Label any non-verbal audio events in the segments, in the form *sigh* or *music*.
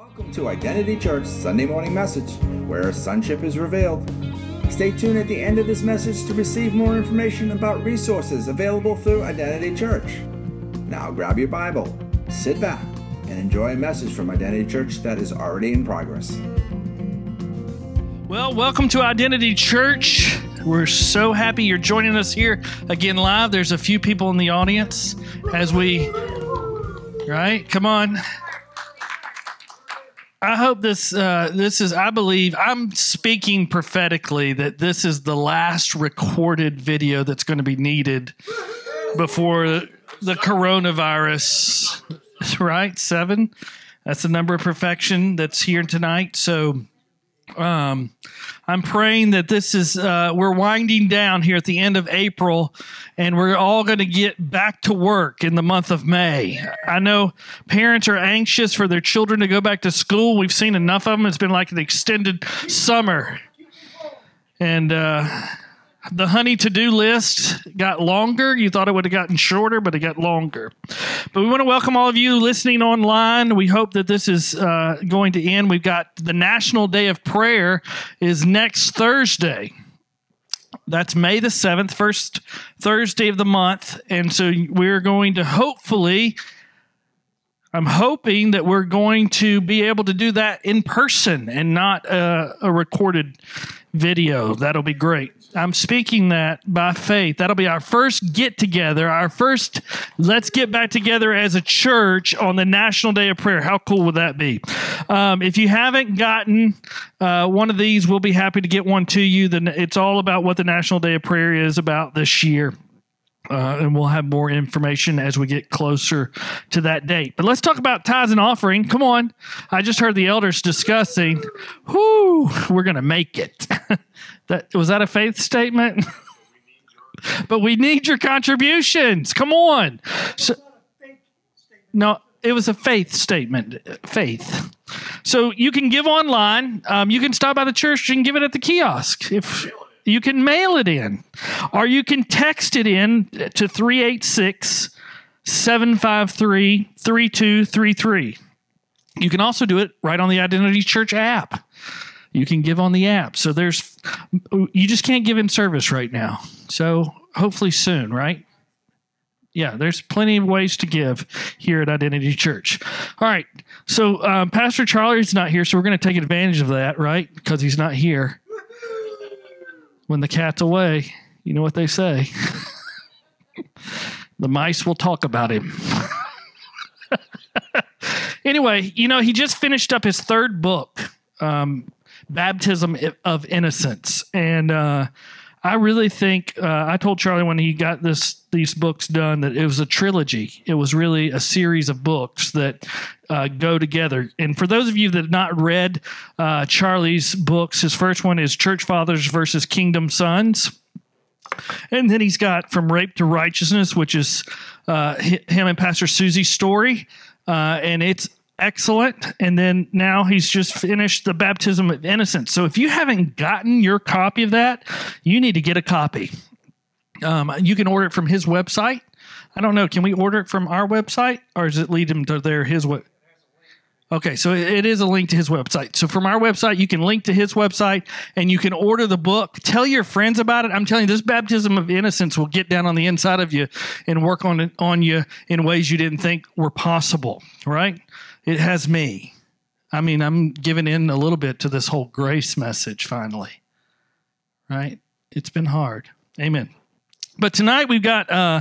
Welcome to Identity Church Sunday Morning Message, where sonship is revealed. Stay tuned at the end of this message to receive more information about resources available through Identity Church. Now grab your Bible, sit back, and enjoy a message from Identity Church that is already in progress. Well, welcome to Identity Church. We're so happy you're joining us here again live. There's a few people in the audience as we, right? Come on. I hope this uh, this is. I believe I'm speaking prophetically that this is the last recorded video that's going to be needed before the coronavirus. Right, seven. That's the number of perfection that's here tonight. So um, I'm praying that this is uh, we're winding down here at the end of April, and we're all going to get back to work in the month of May. I know parents are anxious for their children to go back to school. We've seen enough of them. It's been like an extended summer, and uh, the honey to do list got longer. You thought it would have gotten shorter, but it got longer. But we want to welcome all of you listening online. We hope that this is uh, going to end. We've got the National Day of Prayer is next Thursday. That's May the 7th, first Thursday of the month. And so we're going to hopefully. I'm hoping that we're going to be able to do that in person and not uh, a recorded video. That'll be great. I'm speaking that by faith. That'll be our first get together, our first let's get back together as a church on the National Day of Prayer. How cool would that be? Um, if you haven't gotten uh, one of these, we'll be happy to get one to you. Then it's all about what the National Day of Prayer is about this year. Uh, and we'll have more information as we get closer to that date. But let's talk about tithes and offering. Come on. I just heard the elders discussing, whoo, we're going to make it. *laughs* that Was that a faith statement? *laughs* but we need your contributions. Come on. So, no, it was a faith statement. Faith. So you can give online. Um, you can stop by the church and give it at the kiosk. If you can mail it in, or you can text it in to 386 753 3233. You can also do it right on the Identity Church app. You can give on the app. So there's, you just can't give in service right now. So hopefully soon, right? yeah, there's plenty of ways to give here at Identity Church. All right, so um, Pastor Charlie's not here, so we're going to take advantage of that, right? Because he's not here. When the cat's away, you know what they say. the mice will talk about him. *laughs* anyway, you know, he just finished up his third book, um, Baptism of Innocence. And uh, I really think uh, I told Charlie when he got this these books done that it was a trilogy. It was really a series of books that uh, go together. And for those of you that have not read uh, Charlie's books, his first one is Church Fathers versus Kingdom Sons. And then he's got From Rape to Righteousness, which is uh, him and Pastor Susie's story. Uh, and it's excellent. And then now he's just finished the baptism of innocence. So if you haven't gotten your copy of that, you need to get a copy. Um, you can order it from his website. I don't know. Can we order it from our website, or does it lead him to their his what? Okay, so it is a link to his website. So from our website, you can link to his website and you can order the book. Tell your friends about it. I'm telling you, this baptism of innocence will get down on the inside of you and work on it on you in ways you didn't think were possible. Right? It has me. I mean, I'm giving in a little bit to this whole grace message finally. Right? It's been hard. Amen. But tonight we've got, uh,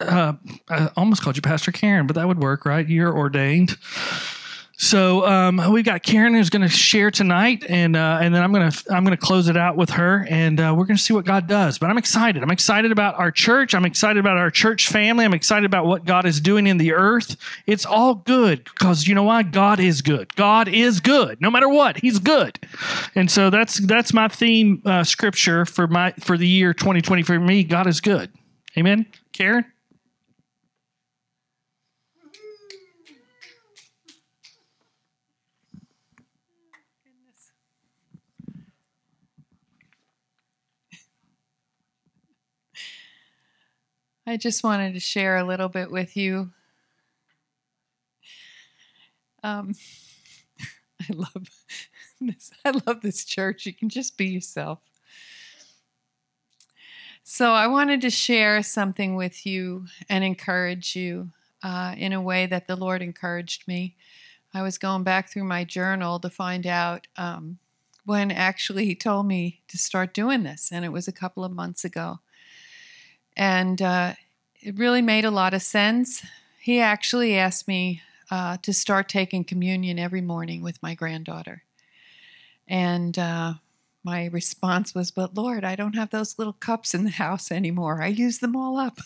uh, I almost called you Pastor Karen, but that would work, right? You're ordained. So um, we've got Karen who's going to share tonight, and uh, and then I'm to I'm to close it out with her, and uh, we're to see what God does. But I'm excited. I'm excited about our church. I'm excited about our church family. I'm excited about what God is doing in the earth. It's all good because you know why? God is good. God is good. No matter what, He's good. And so that's that's my theme uh, scripture for my for the year 2020 for me. God is good. Amen. Karen. I just wanted to share a little bit with you. Um, *laughs* I love *laughs* this. I love this church. You can just be yourself. So, I wanted to share something with you and encourage you uh, in a way that the Lord encouraged me. I was going back through my journal to find out um, when actually He told me to start doing this, and it was a couple of months ago. And uh, it really made a lot of sense. He actually asked me uh, to start taking communion every morning with my granddaughter. And uh, my response was, But Lord, I don't have those little cups in the house anymore. I use them all up.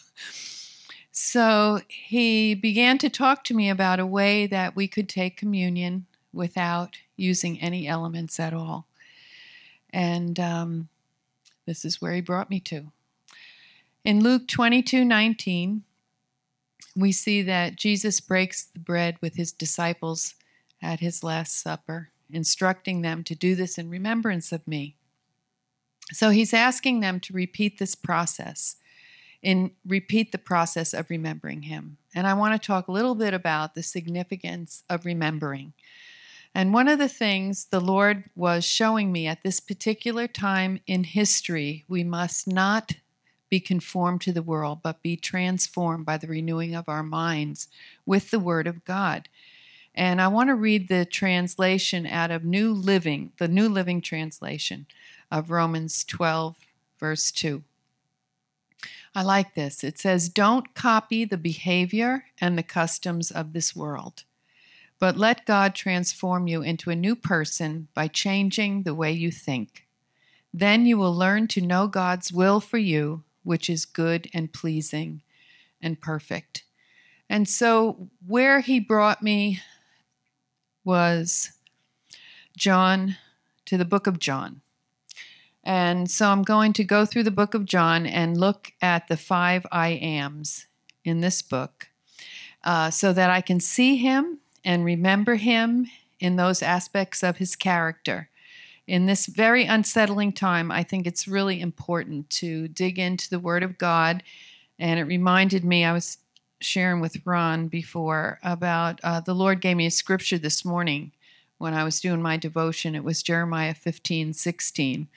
So he began to talk to me about a way that we could take communion without using any elements at all. And um, this is where he brought me to. In Luke 22 19, we see that Jesus breaks the bread with his disciples at his Last Supper, instructing them to do this in remembrance of me. So he's asking them to repeat this process in repeat the process of remembering him. And I want to talk a little bit about the significance of remembering. And one of the things the Lord was showing me at this particular time in history, we must not be conformed to the world, but be transformed by the renewing of our minds with the Word of God. And I want to read the translation out of New Living, the New Living Translation of Romans 12, verse 2. I like this. It says, Don't copy the behavior and the customs of this world, but let God transform you into a new person by changing the way you think. Then you will learn to know God's will for you, which is good and pleasing and perfect. And so, where he brought me was John to the book of John. And so I'm going to go through the book of John and look at the five I ams in this book uh, so that I can see him and remember him in those aspects of his character. In this very unsettling time, I think it's really important to dig into the Word of God. And it reminded me, I was sharing with Ron before about uh, the Lord gave me a scripture this morning when I was doing my devotion. It was Jeremiah 15 16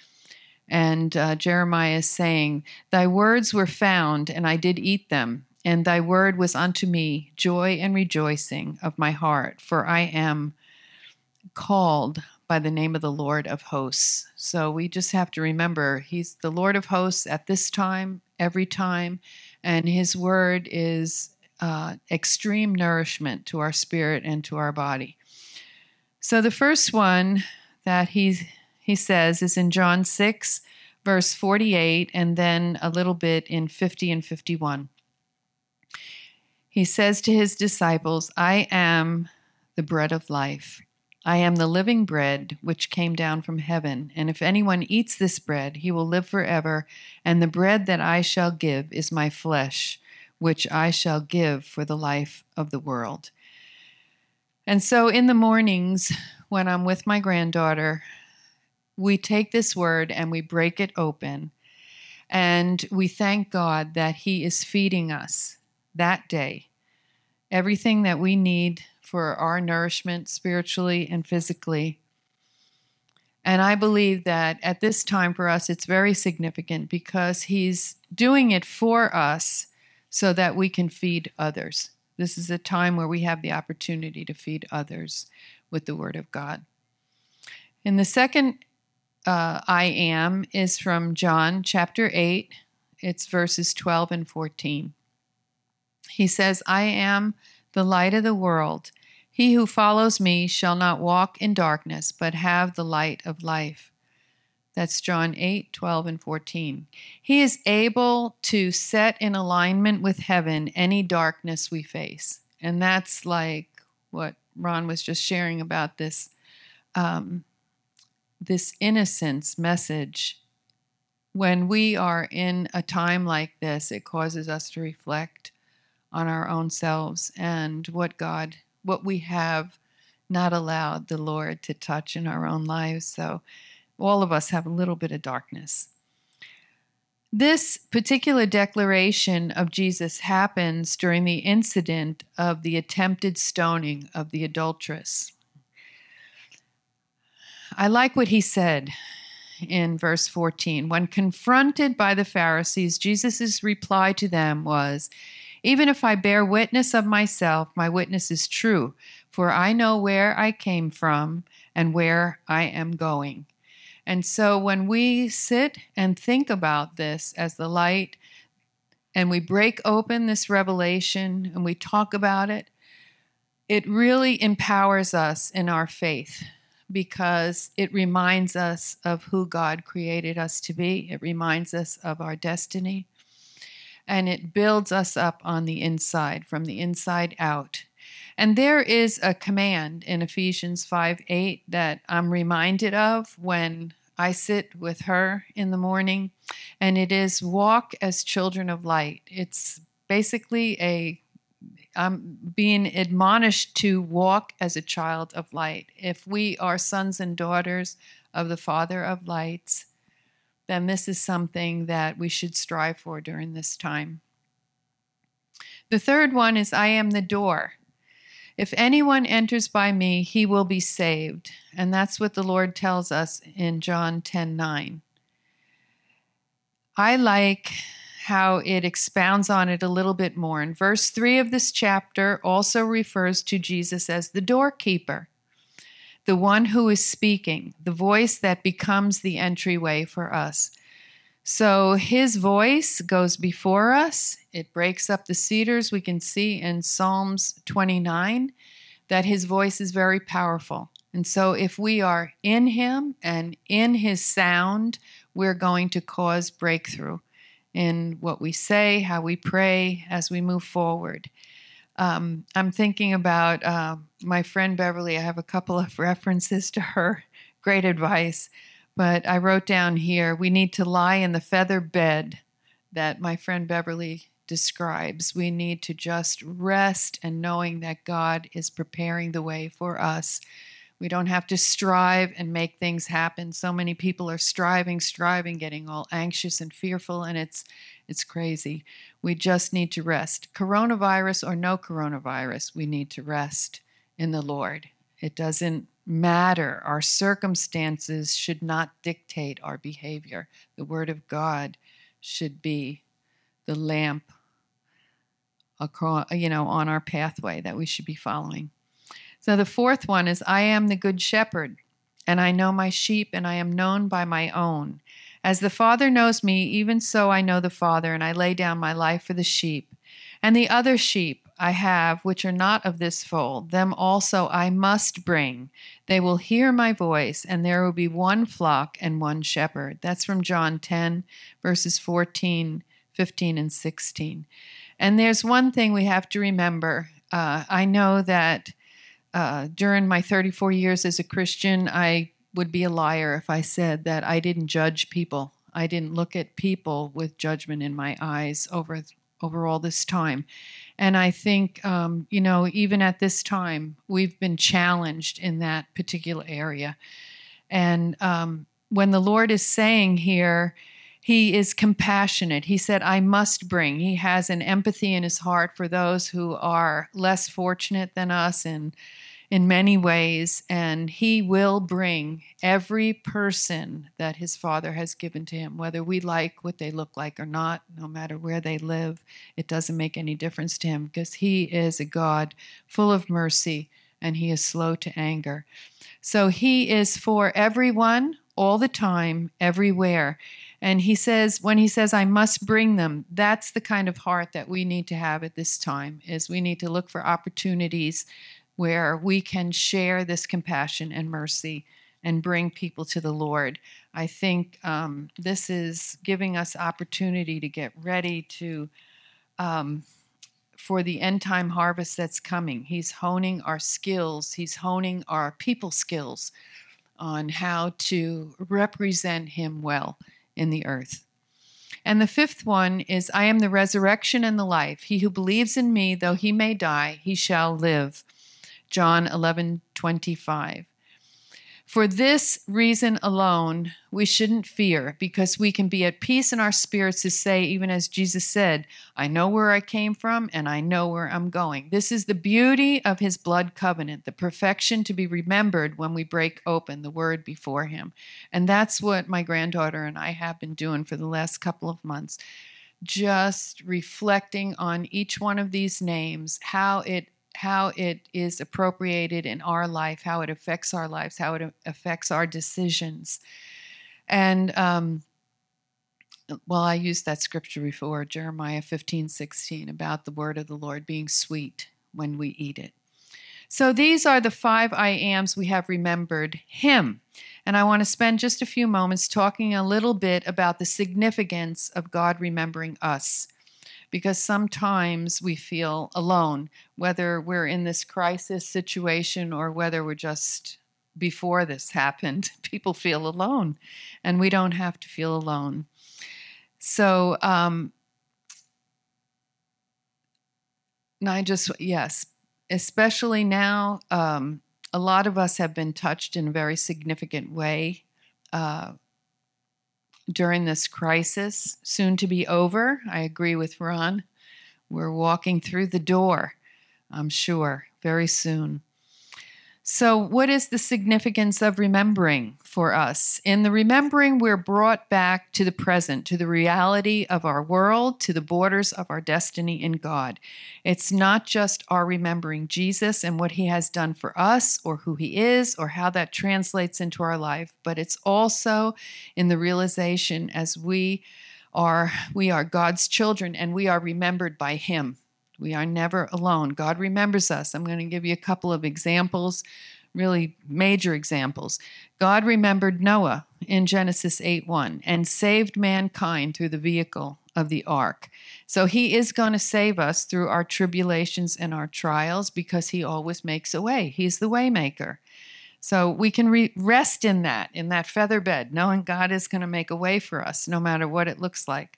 and uh, Jeremiah is saying, Thy words were found, and I did eat them, and thy word was unto me joy and rejoicing of my heart, for I am called by the name of the Lord of hosts. So we just have to remember he's the Lord of hosts at this time, every time, and his word is uh, extreme nourishment to our spirit and to our body. So the first one that he's he says, is in John 6, verse 48, and then a little bit in 50 and 51. He says to his disciples, I am the bread of life. I am the living bread which came down from heaven, and if anyone eats this bread, he will live forever. And the bread that I shall give is my flesh, which I shall give for the life of the world. And so in the mornings, when I'm with my granddaughter, we take this word and we break it open. And we thank God that He is feeding us that day everything that we need for our nourishment spiritually and physically. And I believe that at this time for us, it's very significant because He's doing it for us so that we can feed others. This is a time where we have the opportunity to feed others with the Word of God. And the second uh, I am is from John chapter 8. It's verses 12 and 14. He says, I am the light of the world. He who follows me shall not walk in darkness, but have the light of life. That's John 8, 12, and 14. He is able to set in alignment with heaven any darkness we face. And that's like what Ron was just sharing about this um, this innocence message, when we are in a time like this, it causes us to reflect on our own selves and what God, what we have not allowed the Lord to touch in our own lives. So all of us have a little bit of darkness. This particular declaration of Jesus happens during the incident of the attempted stoning of the adulteress. I like what he said in verse 14. When confronted by the Pharisees, Jesus' reply to them was, Even if I bear witness of myself, my witness is true, for I know where I came from and where I am going. And so when we sit and think about this as the light, and we break open this revelation and we talk about it, it really empowers us in our faith because it reminds us of who God created us to be. It reminds us of our destiny. And it builds us up on the inside, from the inside out. And there is a command in Ephesians 5 8 that I'm reminded of when I sit with her in the morning, and it is walk as children of light. It's basically a I'm being admonished to walk as a child of light. If we are sons and daughters of the Father of lights, then this is something that we should strive for during this time. The third one is I am the door. If anyone enters by me, he will be saved. And that's what the Lord tells us in John 10 9. I like how it expounds on it a little bit more. And verse 3 of this chapter also refers to Jesus as the doorkeeper, the one who is speaking, the voice that becomes the entryway for us. So his voice goes before us. It breaks up the cedars. We can see in Psalms 29 that his voice is very powerful. And so if we are in him and in his sound, we're going to cause breakthrough in what we say, how we pray as we move forward. Um, I'm thinking about uh, my friend Beverly. I have a couple of *laughs* references to her. Great advice. But I wrote down here we need to lie in the feather bed that my friend Beverly describes. We need to just rest and knowing that God is preparing the way for us. We don't have to strive and make things happen. So many people are striving, striving, getting all anxious and fearful, and it's it's crazy. We just need to rest. Coronavirus or no coronavirus, we need to rest in the Lord. It doesn't matter. Our circumstances should not dictate our behavior. The Word of God should be the lamp across, you know, on our pathway that we should be following. So the fourth one is I am the good shepherd, and I know my sheep, and I am known by my own. As the Father knows me, even so I know the Father, and I lay down my life for the sheep. And the other sheep I have, which are not of this fold, them also I must bring. They will hear my voice, and there will be one flock and one shepherd. That's from John 10, verses 14, 15, and 16. And there's one thing we have to remember. Uh, I know that uh, during my 34 years as a Christian, I would be a liar if I said that I didn't judge people. I didn't look at people with judgment in my eyes over over all this time. And I think, um, you know, even at this time, we've been challenged in that particular area. And um, when the Lord is saying here, he is compassionate. He said, I must bring. He has an empathy in his heart for those who are less fortunate than us and in many ways, and he will bring every person that his father has given to him, whether we like what they look like or not, no matter where they live, it doesn't make any difference to him because he is a God full of mercy and he is slow to anger. So he is for everyone, all the time, everywhere. And he says, when he says, I must bring them, that's the kind of heart that we need to have at this time, is we need to look for opportunities where we can share this compassion and mercy and bring people to the Lord. I think um, this is giving us opportunity to get ready to um, for the end time harvest that's coming. He's honing our skills. He's honing our people skills on how to represent Him well in the earth. And the fifth one is I am the resurrection and the life. He who believes in me, though he may die, he shall live. John 11 25. For this reason alone, we shouldn't fear because we can be at peace in our spirits to say, even as Jesus said, I know where I came from and I know where I'm going. This is the beauty of his blood covenant, the perfection to be remembered when we break open the word before him. And that's what my granddaughter and I have been doing for the last couple of months. Just reflecting on each one of these names, how it how it is appropriated in our life, how it affects our lives, how it affects our decisions. And um, well, I used that scripture before, Jeremiah 15, 16, about the word of the Lord being sweet when we eat it. So these are the five I ams we have remembered Him. And I want to spend just a few moments talking a little bit about the significance of God remembering us because sometimes we feel alone, whether we're in this crisis situation or whether we're just before this happened, *laughs* people feel alone, and we don't have to feel alone. So, um, I just, yes, especially now, um, a lot of us have been touched in a very significant way. Uh, during this crisis, soon to be over. I agree with Ron. We're walking through the door, I'm sure, very soon. So, what is the significance of remembering for us? In the remembering, we're brought back to the present, to the reality of our world, to the borders of our destiny in God. It's not just our remembering Jesus and what he has done for us, or who he is, or how that translates into our life, but it's also in the realization as we are we are God's children and we are remembered by him we are never alone. God remembers us. I'm going to give you a couple of examples, really major examples. God remembered Noah in Genesis 8:1 and saved mankind through the vehicle of the ark. So he is going to save us through our tribulations and our trials because he always makes a way. He's the waymaker. So we can re- rest in that, in that feather bed, knowing God is going to make a way for us no matter what it looks like.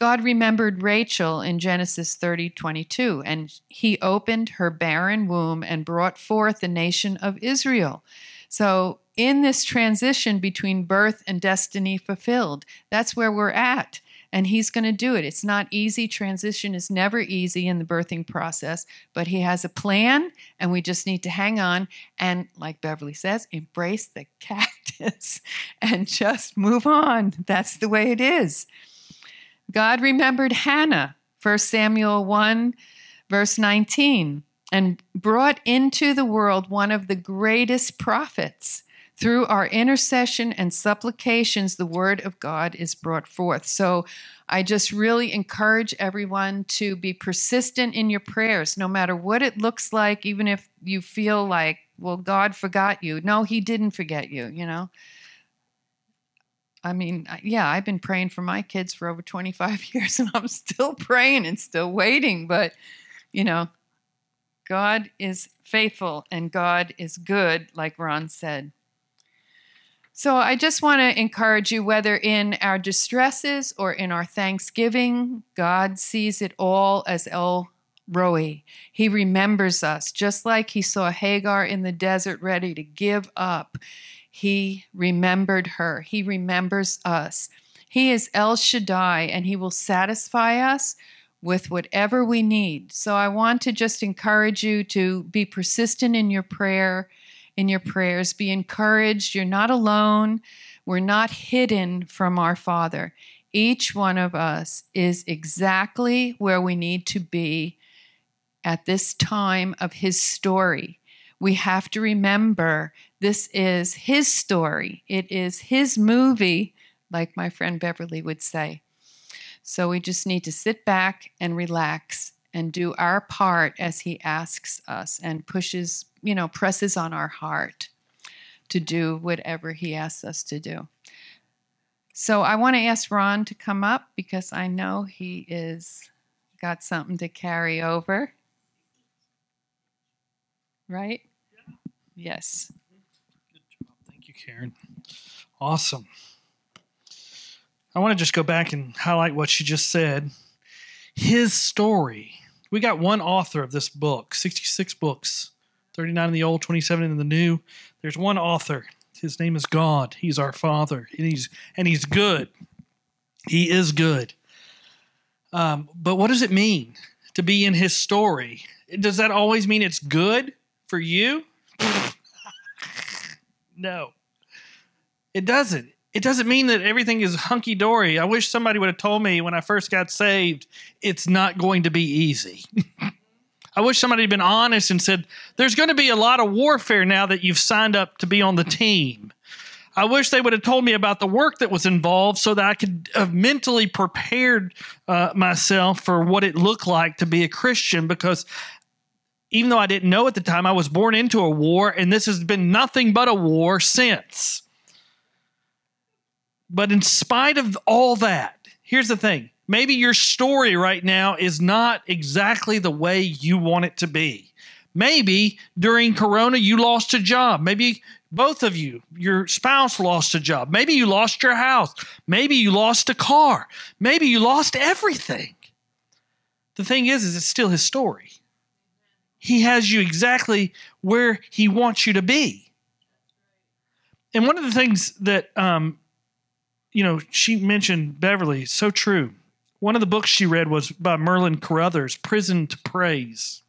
God remembered Rachel in Genesis 30 22, and he opened her barren womb and brought forth the nation of Israel. So, in this transition between birth and destiny fulfilled, that's where we're at. And he's going to do it. It's not easy. Transition is never easy in the birthing process, but he has a plan, and we just need to hang on and, like Beverly says, embrace the *laughs* cactus and just move on. That's the way it is. God remembered Hannah, 1 Samuel 1, verse 19, and brought into the world one of the greatest prophets. Through our intercession and supplications, the word of God is brought forth. So I just really encourage everyone to be persistent in your prayers, no matter what it looks like, even if you feel like, well, God forgot you. No, He didn't forget you, you know. I mean, yeah, I've been praying for my kids for over 25 *laughs* years and I'm still praying and still waiting. But, you know, God is faithful and God is good, like Ron said. So I just want to encourage you whether in our distresses or in our thanksgiving, God sees it all as El Roi. He remembers us, just like he saw Hagar in the desert ready to give up. He remembered her. He remembers us. He is El Shaddai, and He will satisfy us with whatever we need. So I want to just encourage you to be persistent in your prayer, in your prayers. Be encouraged. You're not alone. We're not hidden from our Father. Each one of us is exactly where we need to be at this time of His story. We have to remember this is his story, it is his movie, like my friend Beverly would say. So we just need to sit back and relax and do our part as he asks us and pushes, you know, presses on our heart to do whatever he asks us to do. So I want to ask Ron to come up because I know he is got something to carry over. Right? Yes. Good job. Thank you, Karen. Awesome. I want to just go back and highlight what she just said. His story. We got one author of this book, 66 books, 39 in the old, 27 in the new. There's one author. His name is God. He's our Father, and He's and He's good. He is good. Um, but what does it mean to be in His story? Does that always mean it's good for you? No, it doesn't. It doesn't mean that everything is hunky dory. I wish somebody would have told me when I first got saved, it's not going to be easy. *laughs* I wish somebody had been honest and said, there's going to be a lot of warfare now that you've signed up to be on the team. I wish they would have told me about the work that was involved so that I could have mentally prepared uh, myself for what it looked like to be a Christian because even though I didn't know at the time, I was born into a war, and this has been nothing but a war since. But in spite of all that, here's the thing maybe your story right now is not exactly the way you want it to be. Maybe during Corona, you lost a job. Maybe both of you, your spouse lost a job. Maybe you lost your house. Maybe you lost a car. Maybe you lost everything. The thing is, is it's still his story. He has you exactly where He wants you to be. And one of the things that, um, you know, she mentioned, Beverly, so true. One of the books she read was by Merlin Carothers, Prison to Praise.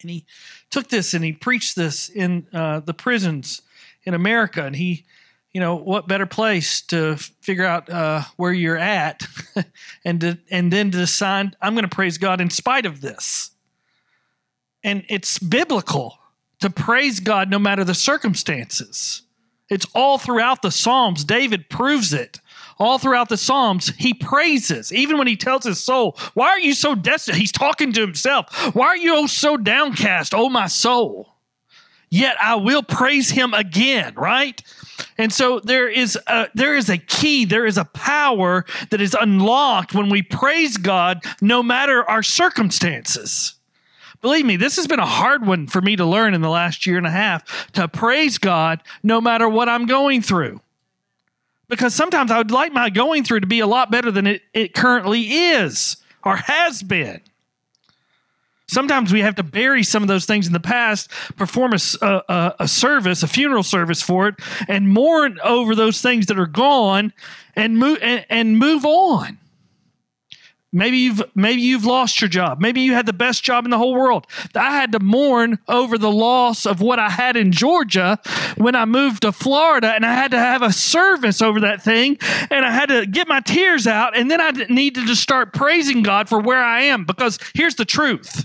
And he took this and he preached this in uh, the prisons in America. And he, you know, what better place to figure out uh, where you're at *laughs* and to, and then to decide, I'm going to praise God in spite of this. And it's biblical to praise God no matter the circumstances. It's all throughout the Psalms. David proves it. All throughout the Psalms, he praises, even when he tells his soul, Why are you so desolate? He's talking to himself. Why are you oh so downcast, oh my soul? Yet I will praise him again, right? And so there is a, there is a key, there is a power that is unlocked when we praise God no matter our circumstances. Believe me, this has been a hard one for me to learn in the last year and a half to praise God no matter what I'm going through. Because sometimes I would like my going through to be a lot better than it, it currently is or has been. Sometimes we have to bury some of those things in the past, perform a, a, a, service, a funeral service for it, and mourn over those things that are gone, and move and, and move on. Maybe you've maybe you've lost your job. Maybe you had the best job in the whole world. I had to mourn over the loss of what I had in Georgia when I moved to Florida and I had to have a service over that thing and I had to get my tears out and then I needed to start praising God for where I am because here's the truth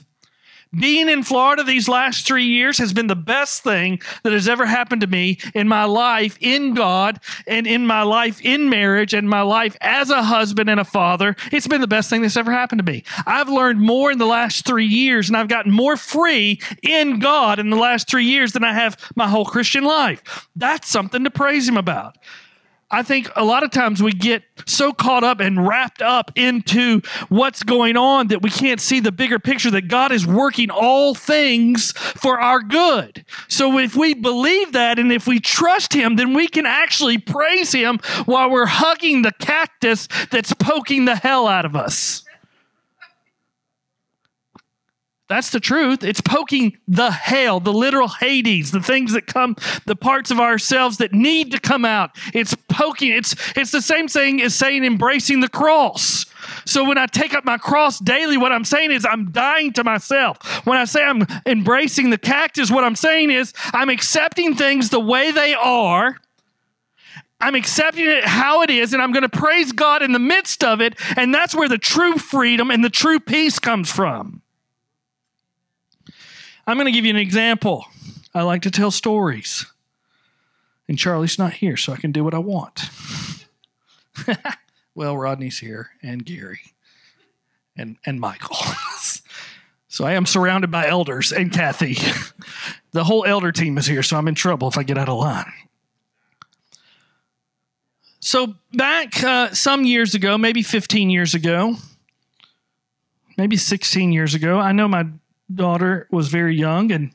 being in Florida these last three years has been the best thing that has ever happened to me in my life in God and in my life in marriage and my life as a husband and a father. It's been the best thing that's ever happened to me. I've learned more in the last three years and I've gotten more free in God in the last three years than I have my whole Christian life. That's something to praise Him about. I think a lot of times we get so caught up and wrapped up into what's going on that we can't see the bigger picture that God is working all things for our good. So if we believe that and if we trust Him, then we can actually praise Him while we're hugging the cactus that's poking the hell out of us. That's the truth. It's poking the hell, the literal Hades, the things that come, the parts of ourselves that need to come out. It's poking. It's it's the same thing as saying embracing the cross. So when I take up my cross daily, what I'm saying is I'm dying to myself. When I say I'm embracing the cactus, what I'm saying is I'm accepting things the way they are. I'm accepting it how it is, and I'm going to praise God in the midst of it. And that's where the true freedom and the true peace comes from. I'm going to give you an example. I like to tell stories. And Charlie's not here, so I can do what I want. *laughs* well, Rodney's here, and Gary, and, and Michael. *laughs* so I am surrounded by elders and Kathy. *laughs* the whole elder team is here, so I'm in trouble if I get out of line. So, back uh, some years ago, maybe 15 years ago, maybe 16 years ago, I know my daughter was very young, and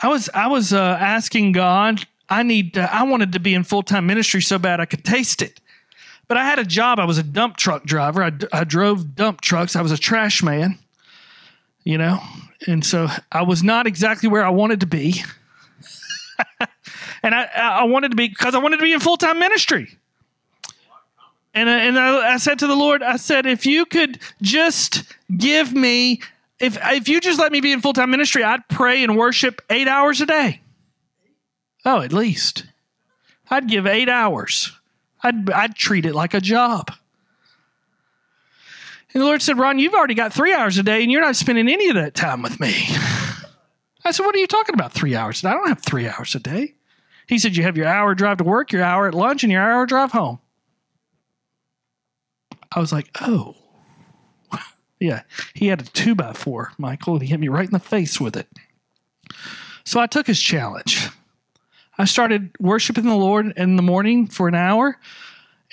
I was I was uh, asking God. I need to, I wanted to be in full time ministry so bad I could taste it. But I had a job. I was a dump truck driver. I, I drove dump trucks. I was a trash man, you know, and so I was not exactly where I wanted to be. *laughs* and I, I wanted to be because I wanted to be in full time ministry. And I, and I, I said to the Lord, I said, if you could just give me, if if you just let me be in full time ministry, I'd pray and worship eight hours a day. Oh, at least. I'd give eight hours. I'd I'd treat it like a job. And the Lord said, Ron, you've already got three hours a day, and you're not spending any of that time with me. *laughs* I said, What are you talking about? Three hours? I don't have three hours a day. He said, You have your hour drive to work, your hour at lunch, and your hour drive home. I was like, Oh. Yeah. He had a two by four, Michael, and he hit me right in the face with it. So I took his challenge. I started worshiping the Lord in the morning for an hour.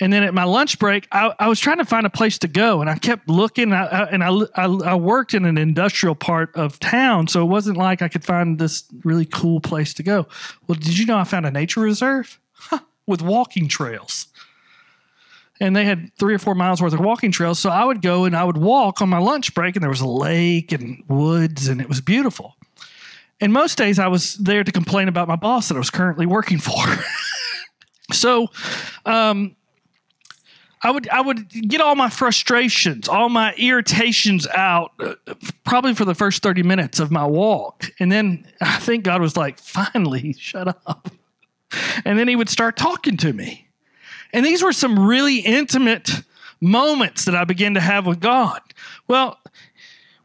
And then at my lunch break, I, I was trying to find a place to go, and I kept looking. I, I, and I, I, worked in an industrial part of town, so it wasn't like I could find this really cool place to go. Well, did you know I found a nature reserve huh, *laughs* with walking trails? And they had three or four miles worth of walking trails. So I would go and I would walk on my lunch break, and there was a lake and woods, and it was beautiful. And most days I was there to complain about my boss that I was currently working for. *laughs* so, um, I would I would get all my frustrations, all my irritations out uh, probably for the first 30 minutes of my walk. And then I think God was like, "Finally, shut up." And then he would start talking to me. And these were some really intimate moments that I began to have with God. Well,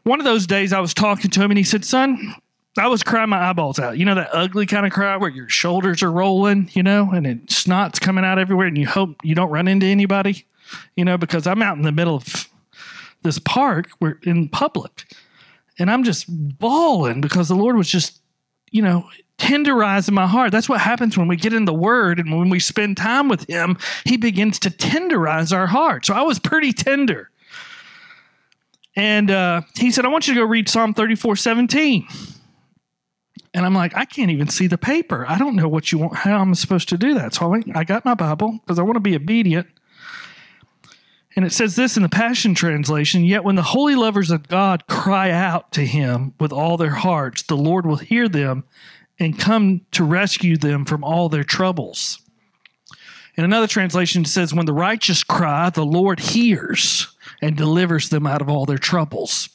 one of those days I was talking to him and he said, "Son, I was crying my eyeballs out. You know that ugly kind of cry where your shoulders are rolling, you know, and it, snot's coming out everywhere, and you hope you don't run into anybody, you know, because I'm out in the middle of this park, we're in public, and I'm just bawling because the Lord was just, you know, tenderizing my heart. That's what happens when we get in the Word and when we spend time with Him. He begins to tenderize our heart. So I was pretty tender. And uh, he said, I want you to go read Psalm 34 17. And I'm like, I can't even see the paper. I don't know what you want, how I'm supposed to do that. So I, went, I got my Bible because I want to be obedient. And it says this in the Passion Translation Yet when the holy lovers of God cry out to him with all their hearts, the Lord will hear them and come to rescue them from all their troubles. In another translation, it says, When the righteous cry, the Lord hears and delivers them out of all their troubles.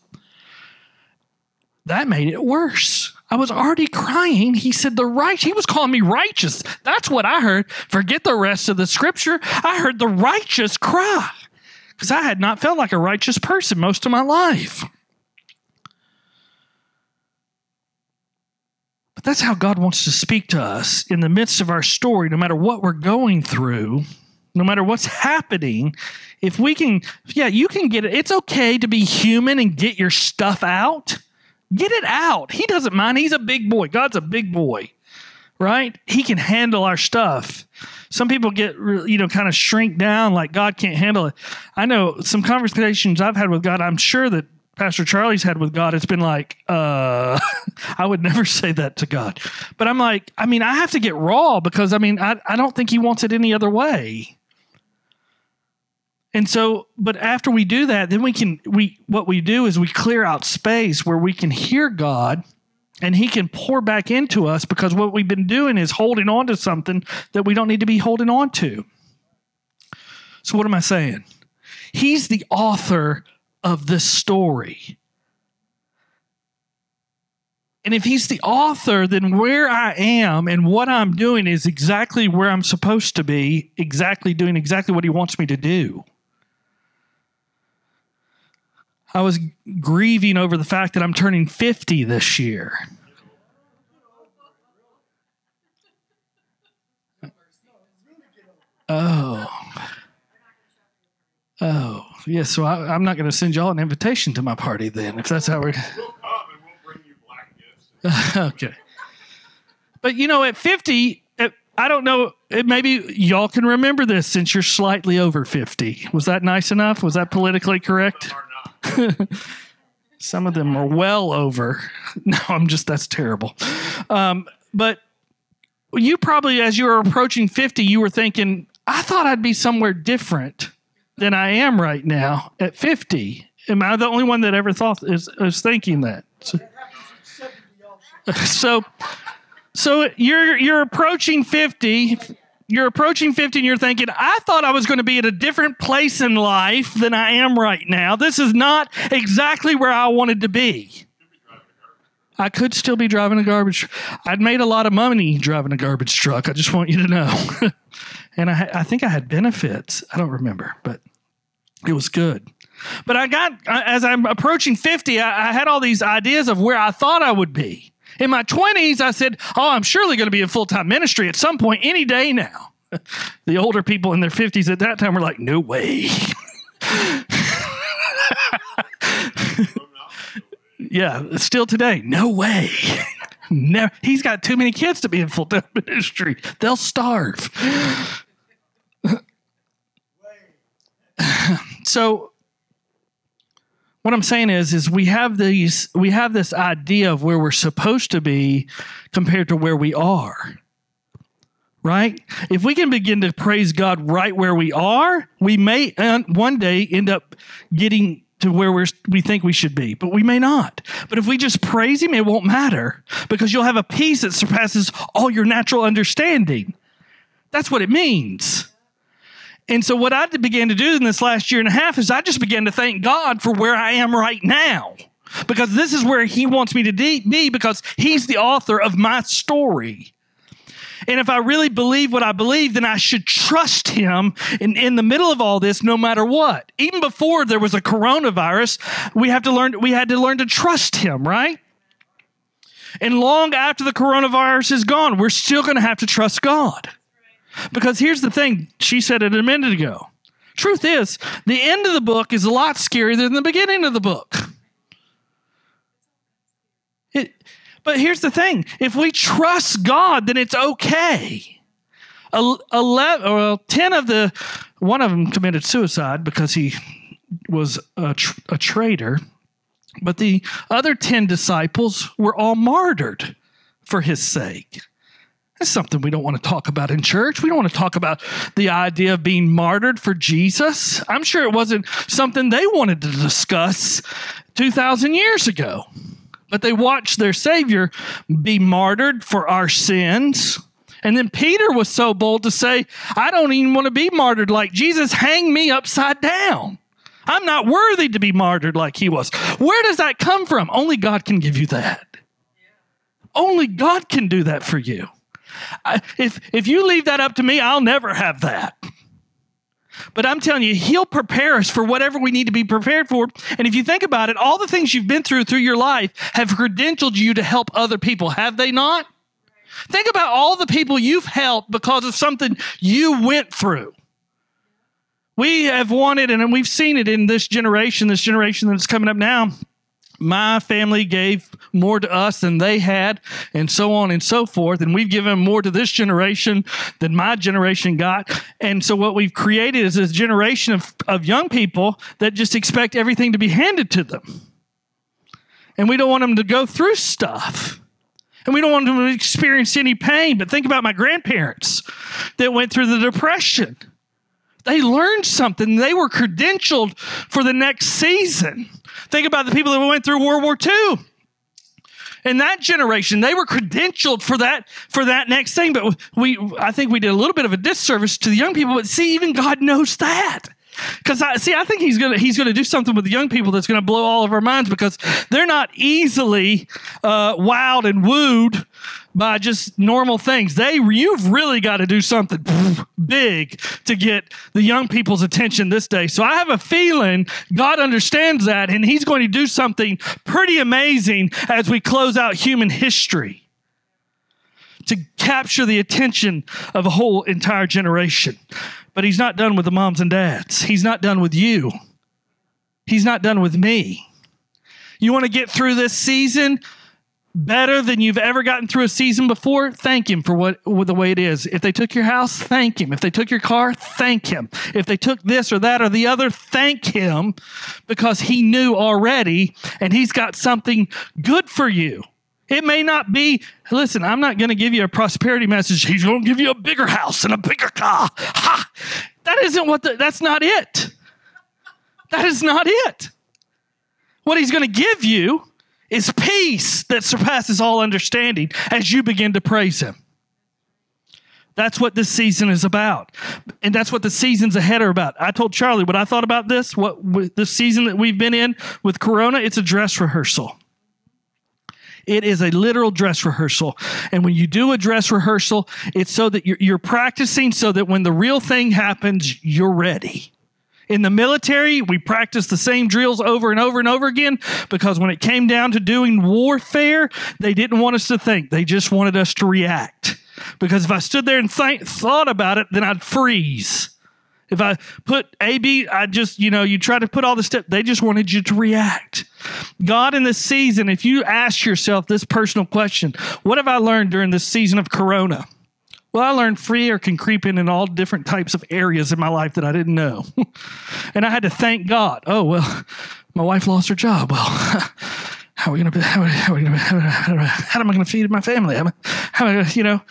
That made it worse. I was already crying. He said, The right, he was calling me righteous. That's what I heard. Forget the rest of the scripture. I heard the righteous cry because I had not felt like a righteous person most of my life. But that's how God wants to speak to us in the midst of our story, no matter what we're going through, no matter what's happening. If we can, yeah, you can get it. It's okay to be human and get your stuff out. Get it out. He doesn't mind. He's a big boy. God's a big boy, right? He can handle our stuff. Some people get, you know, kind of shrink down like God can't handle it. I know some conversations I've had with God, I'm sure that Pastor Charlie's had with God, it's been like, uh, *laughs* I would never say that to God. But I'm like, I mean, I have to get raw because I mean, I, I don't think he wants it any other way. And so, but after we do that, then we can we what we do is we clear out space where we can hear God and he can pour back into us because what we've been doing is holding on to something that we don't need to be holding on to. So what am I saying? He's the author of this story. And if he's the author, then where I am and what I'm doing is exactly where I'm supposed to be, exactly doing exactly what he wants me to do. I was grieving over the fact that I'm turning 50 this year. Oh. Oh, yeah. So I, am not going to send y'all an invitation to my party then, if that's how we're. *laughs* okay. But you know, at 50, I don't know. Maybe y'all can remember this since you're slightly over 50. Was that nice enough? Was that politically correct? Some *laughs* of them are well over. *laughs* No, I'm just, that's terrible. Um, but you probably, as you were approaching 50, you were thinking, I thought I'd be somewhere different than I am right now at 50. Am I the only one that ever thought is, is thinking that? So, so So you're you're approaching 50. You're approaching 50 and you're thinking, I thought I was going to be at a different place in life than I am right now. This is not exactly where I wanted to be. I could still be driving a garbage. I'd made a lot of money driving a garbage truck. I just want you to know. *laughs* and I, I think I had benefits. I don't remember, but it was good. But I got, as I'm approaching 50, I, I had all these ideas of where I thought I would be. In my 20s, I said, Oh, I'm surely going to be in full time ministry at some point, any day now. *laughs* The older people in their 50s at that time were like, No way. *laughs* yeah, still today, no way. *laughs* Never, he's got too many kids to be in full time ministry. They'll starve. So what I'm saying is, is we have these, we have this idea of where we're supposed to be compared to where we are. Right? If we can begin to praise God right where we are, we may one day end up getting to where we're, we think we should be, but we may not. But if we just praise Him, it won't matter because you'll have a peace that surpasses all your natural understanding. That's what it means. And so, what I began to do in this last year and a half is I just began to thank God for where I am right now because this is where He wants me to be because He's the author of my story. And if I really believe what I believe, then I should trust him in, in the middle of all this, no matter what. Even before there was a coronavirus, we have to learn, we had to learn to trust him, right? And long after the coronavirus is gone, we're still going to have to trust God. Because here's the thing, she said it a minute ago. Truth is, the end of the book is a lot scarier than the beginning of the book. It, but here's the thing if we trust God, then it's okay. 11, well, 10 of the, one of them committed suicide because he was a, tr- a traitor. But the other 10 disciples were all martyred for his sake. That's something we don't want to talk about in church. We don't want to talk about the idea of being martyred for Jesus. I'm sure it wasn't something they wanted to discuss 2,000 years ago but they watched their Savior be martyred for our sins. And then Peter was so bold to say, I don't even want to be martyred like Jesus. Hang me upside down. I'm not worthy to be martyred like he was. Where does that come from? Only God can give you that. Only God can do that for you. I, if, if you leave that up to me, I'll never have that. But I'm telling you, He'll prepare us for whatever we need to be prepared for. And if you think about it, all the things you've been through through your life have credentialed you to help other people, have they not? Think about all the people you've helped because of something you went through. We have wanted, and we've seen it in this generation, this generation that's coming up now my family gave more to us than they had, and so on and so forth. And we've given more to this generation than my generation got. And so what we've created is a generation of, of young people that just expect everything to be handed to them. And we don't want them to go through stuff. And we don't want them to experience any pain. But think about my grandparents that went through the Depression. They learned something. They were credentialed for the next season. Think about the people that went through World War II. In that generation, they were credentialed for that for that next thing. But we, I think we did a little bit of a disservice to the young people. But see, even God knows that. Because I see, I think he's gonna he's gonna do something with the young people that's gonna blow all of our minds because they're not easily uh, wowed and wooed by just normal things. They you've really got to do something big to get the young people's attention this day. So I have a feeling God understands that and he's going to do something pretty amazing as we close out human history to capture the attention of a whole entire generation. But he's not done with the moms and dads. He's not done with you. He's not done with me. You want to get through this season? better than you've ever gotten through a season before, thank him for what, what, the way it is. If they took your house, thank him. If they took your car, thank him. If they took this or that or the other, thank him because he knew already and he's got something good for you. It may not be, listen, I'm not going to give you a prosperity message. He's going to give you a bigger house and a bigger car. Ha! That isn't what the, that's not it. That is not it. What he's going to give you is peace that surpasses all understanding as you begin to praise Him. That's what this season is about. And that's what the seasons ahead are about. I told Charlie what I thought about this, what the season that we've been in with Corona, it's a dress rehearsal. It is a literal dress rehearsal. And when you do a dress rehearsal, it's so that you're, you're practicing so that when the real thing happens, you're ready. In the military, we practiced the same drills over and over and over again because when it came down to doing warfare, they didn't want us to think. They just wanted us to react. Because if I stood there and th- thought about it, then I'd freeze. If I put A, B, I just, you know, you try to put all the stuff, they just wanted you to react. God, in this season, if you ask yourself this personal question, what have I learned during this season of Corona? Well, I learned fear can creep in in all different types of areas in my life that I didn't know. *laughs* and I had to thank God. Oh, well, my wife lost her job. Well, *laughs* how are we going to, how, how, how, how am I going to feed my family? How, how, you know,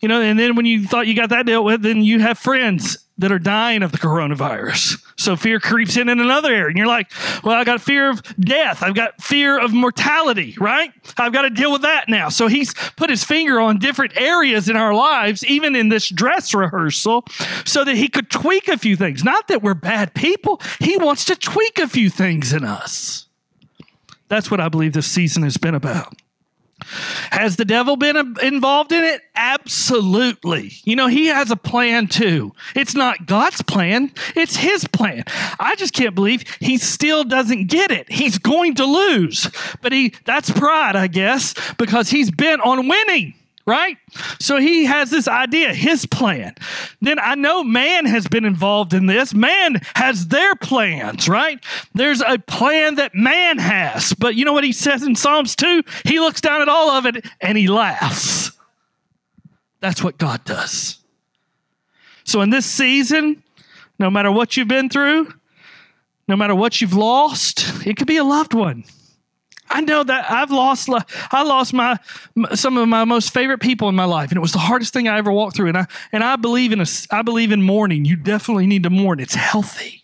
you know, and then when you thought you got that dealt with, then you have friends that are dying of the coronavirus. So fear creeps in in another area. And you're like, well, I got fear of death. I've got fear of mortality, right? I've got to deal with that now. So he's put his finger on different areas in our lives, even in this dress rehearsal, so that he could tweak a few things. Not that we're bad people, he wants to tweak a few things in us. That's what I believe this season has been about. Has the devil been uh, involved in it? Absolutely. You know, he has a plan too. It's not God's plan, it's his plan. I just can't believe he still doesn't get it. He's going to lose. But he that's pride, I guess, because he's bent on winning right? So he has this idea, his plan. Then I know man has been involved in this. Man has their plans, right? There's a plan that man has. But you know what he says in Psalms 2? He looks down at all of it and he laughs. That's what God does. So in this season, no matter what you've been through, no matter what you've lost, it could be a loved one. I know that I've lost I lost my some of my most favorite people in my life and it was the hardest thing I ever walked through and I and I believe in a I believe in mourning. You definitely need to mourn. It's healthy.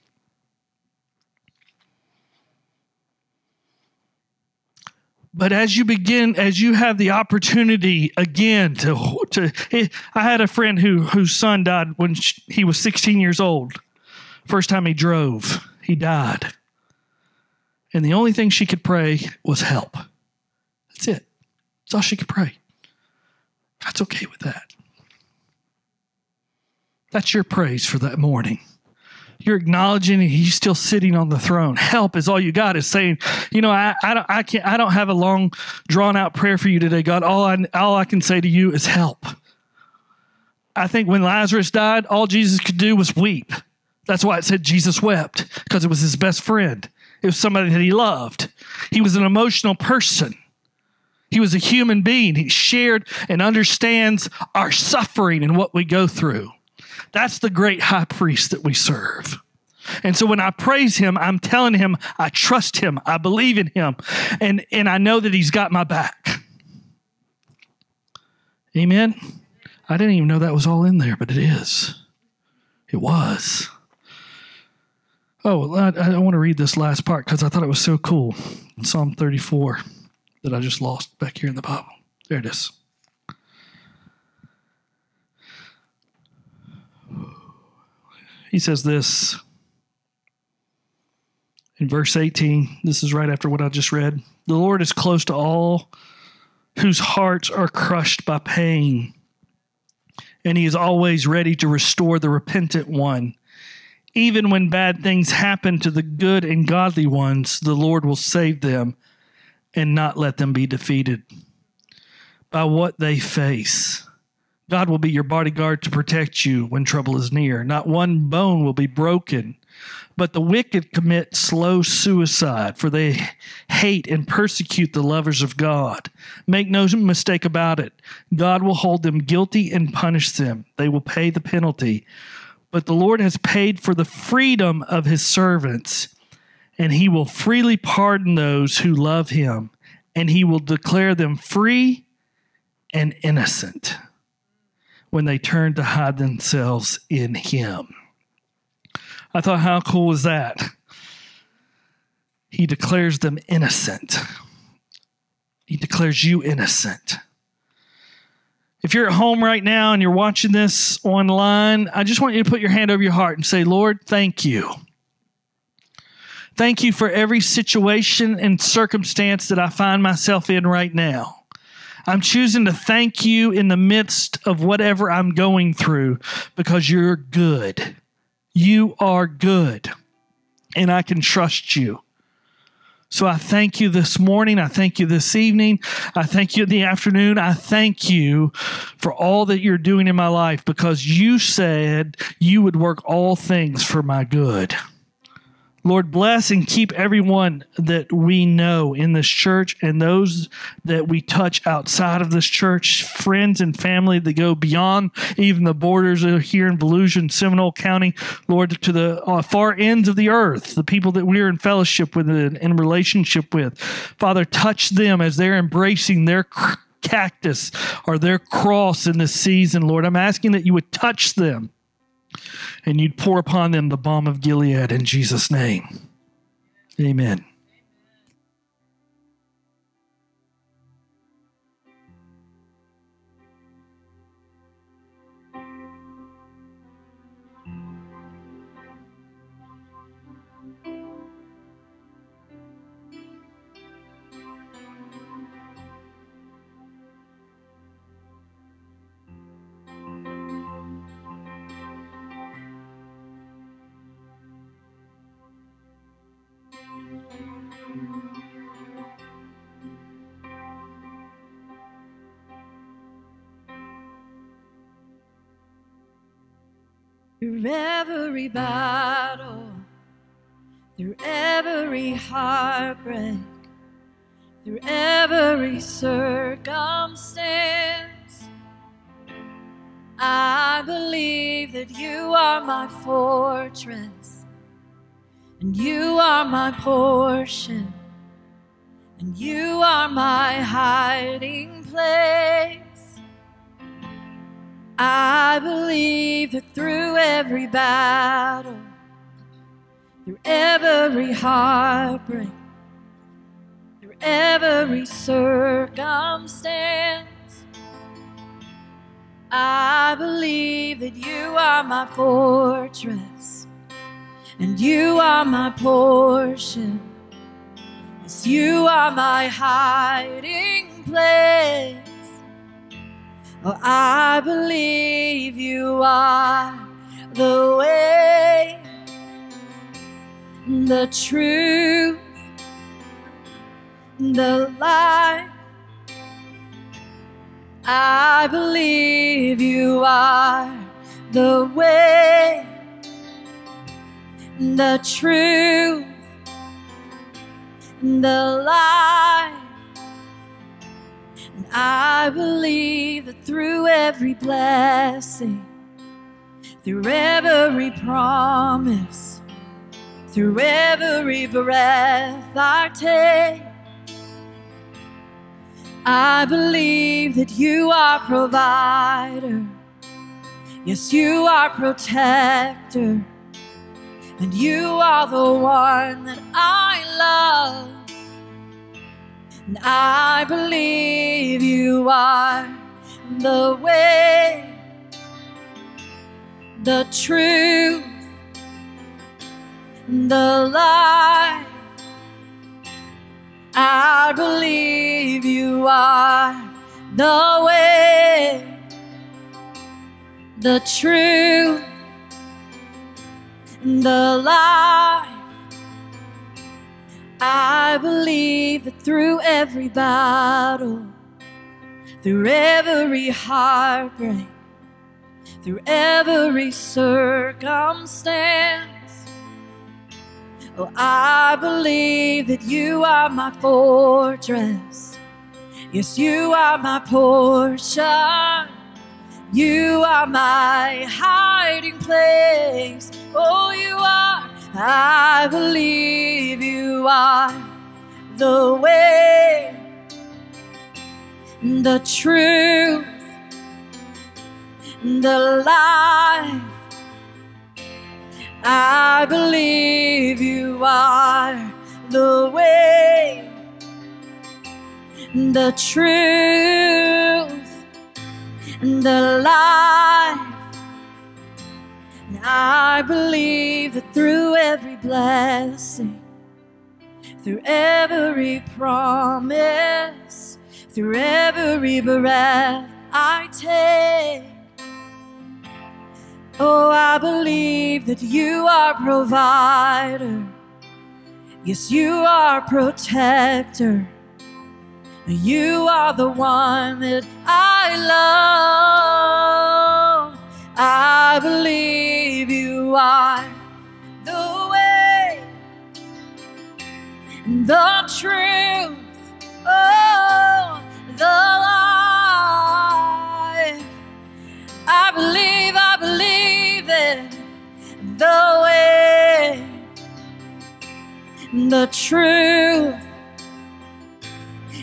But as you begin, as you have the opportunity again to, to I had a friend who whose son died when he was 16 years old. First time he drove, he died. And the only thing she could pray was help. That's it. That's all she could pray. God's okay with that. That's your praise for that morning. You're acknowledging he's still sitting on the throne. Help is all you got. Is saying, you know, I, I don't, I can't, I don't have a long, drawn out prayer for you today, God. All I, all I can say to you is help. I think when Lazarus died, all Jesus could do was weep. That's why it said Jesus wept because it was his best friend. It was somebody that he loved. He was an emotional person. He was a human being. He shared and understands our suffering and what we go through. That's the great high priest that we serve. And so when I praise him, I'm telling him I trust him, I believe in him, and, and I know that he's got my back. Amen. I didn't even know that was all in there, but it is. It was. Oh, I, I want to read this last part because I thought it was so cool. Psalm 34 that I just lost back here in the Bible. There it is. He says this in verse 18. This is right after what I just read. The Lord is close to all whose hearts are crushed by pain, and he is always ready to restore the repentant one even when bad things happen to the good and godly ones, the Lord will save them and not let them be defeated by what they face. God will be your bodyguard to protect you when trouble is near. Not one bone will be broken. But the wicked commit slow suicide, for they hate and persecute the lovers of God. Make no mistake about it. God will hold them guilty and punish them. They will pay the penalty but the Lord has paid for the freedom of his servants, and he will freely pardon those who love him, and he will declare them free and innocent when they turn to hide themselves in him. I thought, how cool is that? He declares them innocent. He declares you innocent. If you're at home right now and you're watching this online, I just want you to put your hand over your heart and say, Lord, thank you. Thank you for every situation and circumstance that I find myself in right now. I'm choosing to thank you in the midst of whatever I'm going through because you're good. You are good, and I can trust you. So I thank you this morning. I thank you this evening. I thank you in the afternoon. I thank you for all that you're doing in my life because you said you would work all things for my good. Lord, bless and keep everyone that we know in this church and those that we touch outside of this church, friends and family that go beyond even the borders here in Volusia and Seminole County, Lord, to the uh, far ends of the earth, the people that we're in fellowship with and in relationship with. Father, touch them as they're embracing their cactus or their cross in this season, Lord. I'm asking that you would touch them and you'd pour upon them the balm of Gilead in Jesus' name. Amen. Through every battle, through every heartbreak, through every circumstance, I believe that you are my fortress, and you are my portion, and you are my hiding place. I believe that through every battle, through every heartbreak, through every circumstance, I believe that you are my fortress and you are my portion. Yes, you are my hiding place. Oh, I believe you are the way, the truth, the light. I believe you are the way, the truth, the light. And I believe that through every blessing, through every promise, through every breath I take, I believe that you are provider. Yes, you are protector. And you are the one that I love. And I believe you are the way, the truth, the light. I believe you are the way, the truth, the light. I believe that through every battle, through every heartbreak, through every circumstance, oh, I believe that you are my fortress. Yes, you are my portion. You are my hiding place. Oh, you are. I believe you are the way, the truth, the life. I believe you are the way, the truth, the life. And I believe that through every blessing, through every promise, through every breath I take. Oh, I believe that you are provider. Yes, you are protector. You are the one that I love. I believe are the way the truth. Oh, the life. I believe, I believe it. The way, the truth,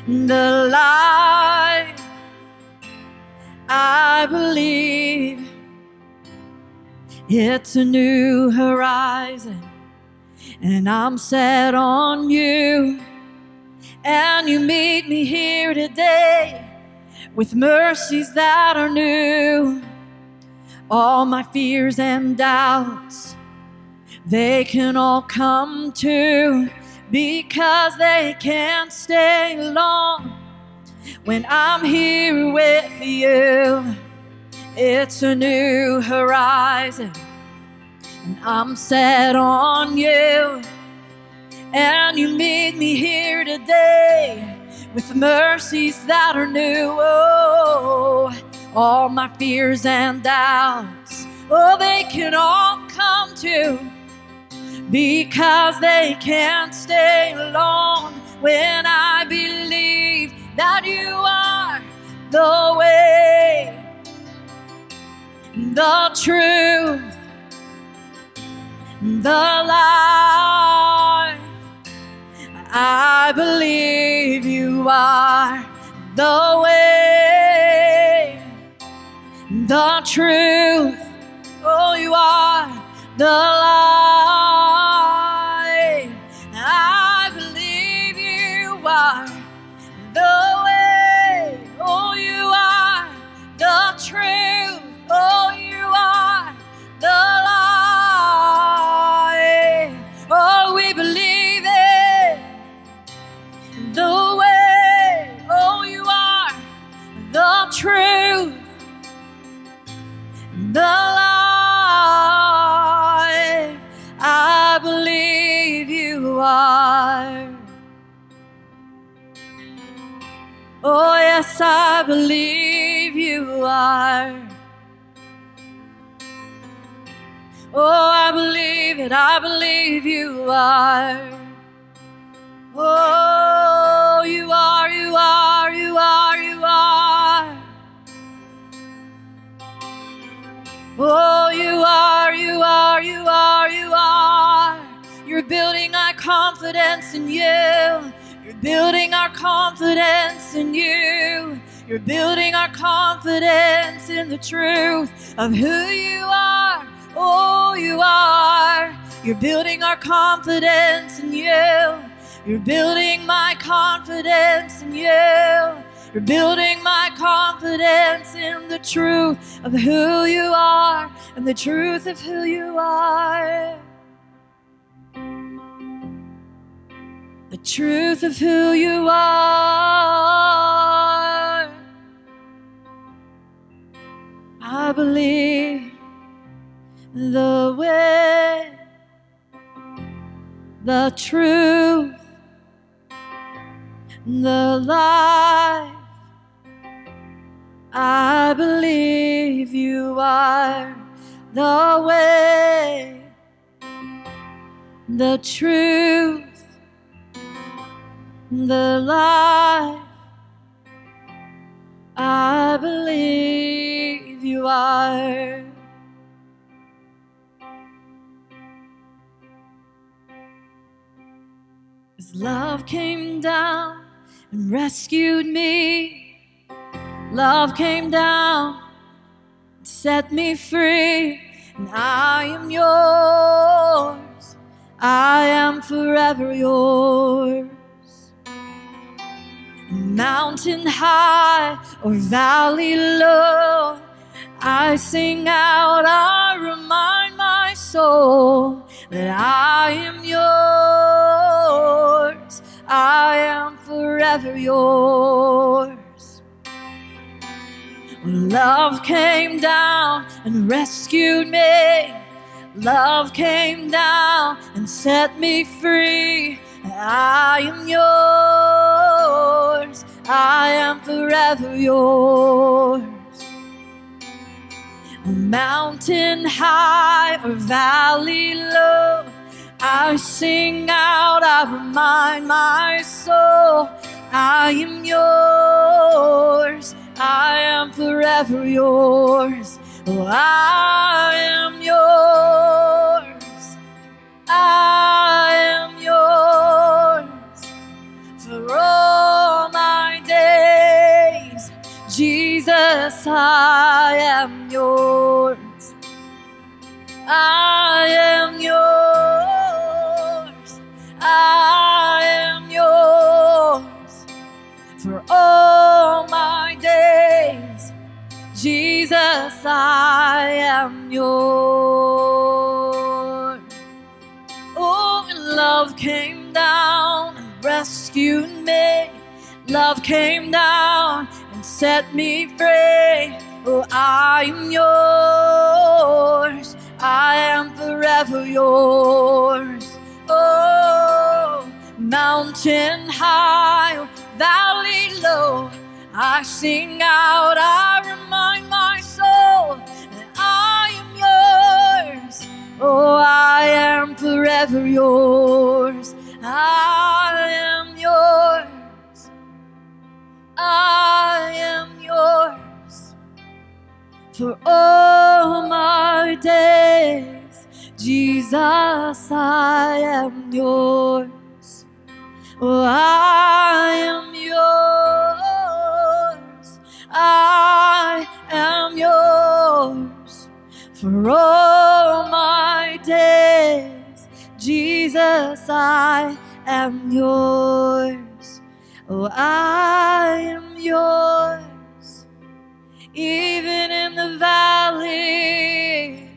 the light. I believe it's a new horizon, and I'm set on you. And you meet me here today with mercies that are new. All my fears and doubts, they can all come to because they can't stay long when I'm here with you. It's a new horizon, and I'm set on you. And you meet me here today with mercies that are new. Oh, all my fears and doubts, oh, they can all come to because they can't stay long when I believe that you are the way, the truth, the life. I believe you are the way, the truth. Oh, you are the light. Yes, I believe you are. Oh, I believe it, I believe you are. Oh, you are, you are, you are, you are. Oh, you are, you are, you are, you are. You're building our confidence in you. Building our confidence in you. You're building our confidence in the truth of who you are. Oh, you are. You're building our confidence in you. You're building my confidence in you. You're building my confidence in the truth of who you are and the truth of who you are. The truth of who you are. I believe the way, the truth, the life. I believe you are the way, the truth, the life. I believe you are. As love came down and rescued me. Love came down and set me free, and I am yours. I am forever yours. Mountain high or valley low, I sing out, I remind my soul that I am yours. I am forever yours. Love came down and rescued me, love came down and set me free. I am yours. I am forever yours. Mountain high or valley low, I sing out, I remind my soul, I am yours. I am forever yours. Oh, I am yours. I Jesus, I am yours. I am yours. I am yours for all my days. Jesus, I am yours. Oh, love came down and rescued me. Love came down set me free. Oh, I am yours. I am forever yours. Oh, mountain high, valley low. I sing out, I remind my soul that I am yours. Oh, I am forever yours. I am yours. I am yours for all my days. Jesus, I am yours. Oh, I am yours. I am yours for all my days. Jesus, I am yours. Oh, I am yours. Even in the valley,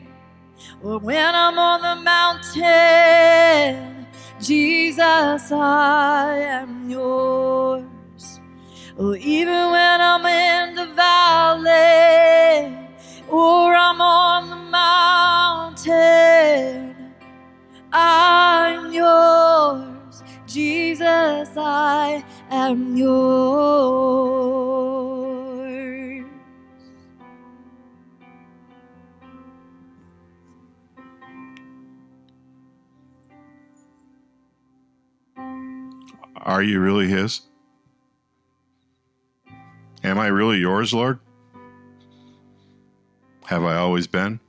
or when I'm on the mountain, Jesus, I am yours. Oh, even when I'm in the valley, am yours. Are you really His? Am I really yours, Lord? Have I always been?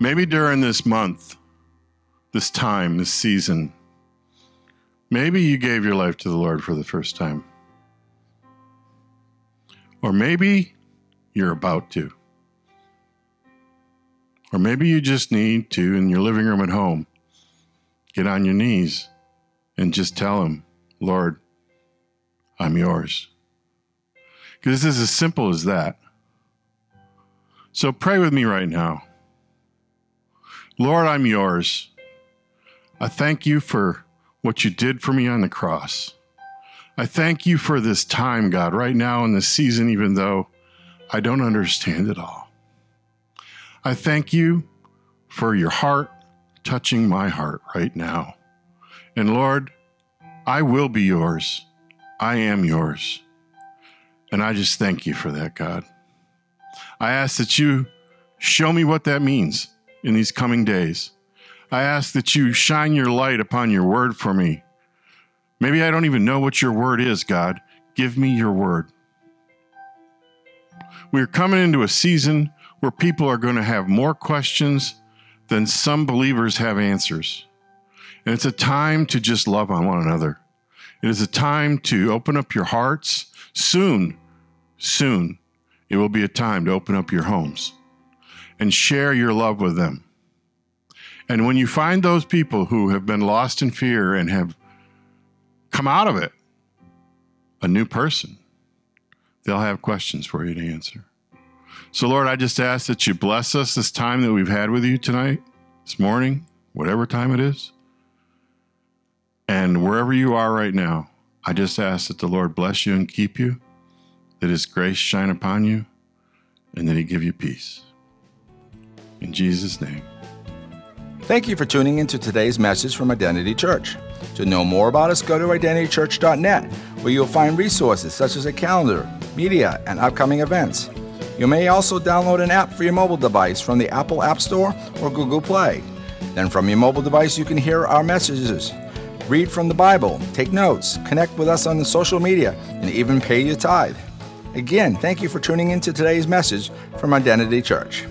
Maybe during this month, this time, this season, maybe you gave your life to the Lord for the first time. Or maybe you're about to. Or maybe you just need to, in your living room at home, get on your knees and just tell Him, Lord, I'm yours. Because this is as simple as that. So pray with me right now. Lord, I'm yours. I thank you for what you did for me on the cross. I thank you for this time, God, right now in this season, even though I don't understand it all. I thank you for your heart touching my heart right now. And Lord, I will be yours. I am yours. And I just thank you for that, God. I ask that you show me what that means in these coming days. I ask that you shine your light upon your word for me. Maybe I don't even know what your word is, God. Give me your word. We're coming into a season where people are going to have more questions than some believers have answers. And it's a time to just love on one another. It is a time to open up your hearts. Soon, soon, it will be a time to open up your homes and share your love with them. And when you find those people who have been lost in fear and have come out of it a new person. They'll have questions for you to answer. So, Lord, I just ask that you bless us this time that we've had with you tonight, this morning, whatever time it is. And wherever you are right now, I just ask that the Lord bless you and keep you, that his grace shine upon you, and that he give you peace. In Jesus' name. Thank you for tuning into today's message from Identity Church. To know more about us, go to identitychurch.net, where you'll find resources such as a calendar, media, and upcoming events. You may also download an app for your mobile device from the Apple App Store or Google Play. Then, from your mobile device, you can hear our messages, read from the Bible, take notes, connect with us on the social media, and even pay your tithe. Again, thank you for tuning into today's message from Identity Church.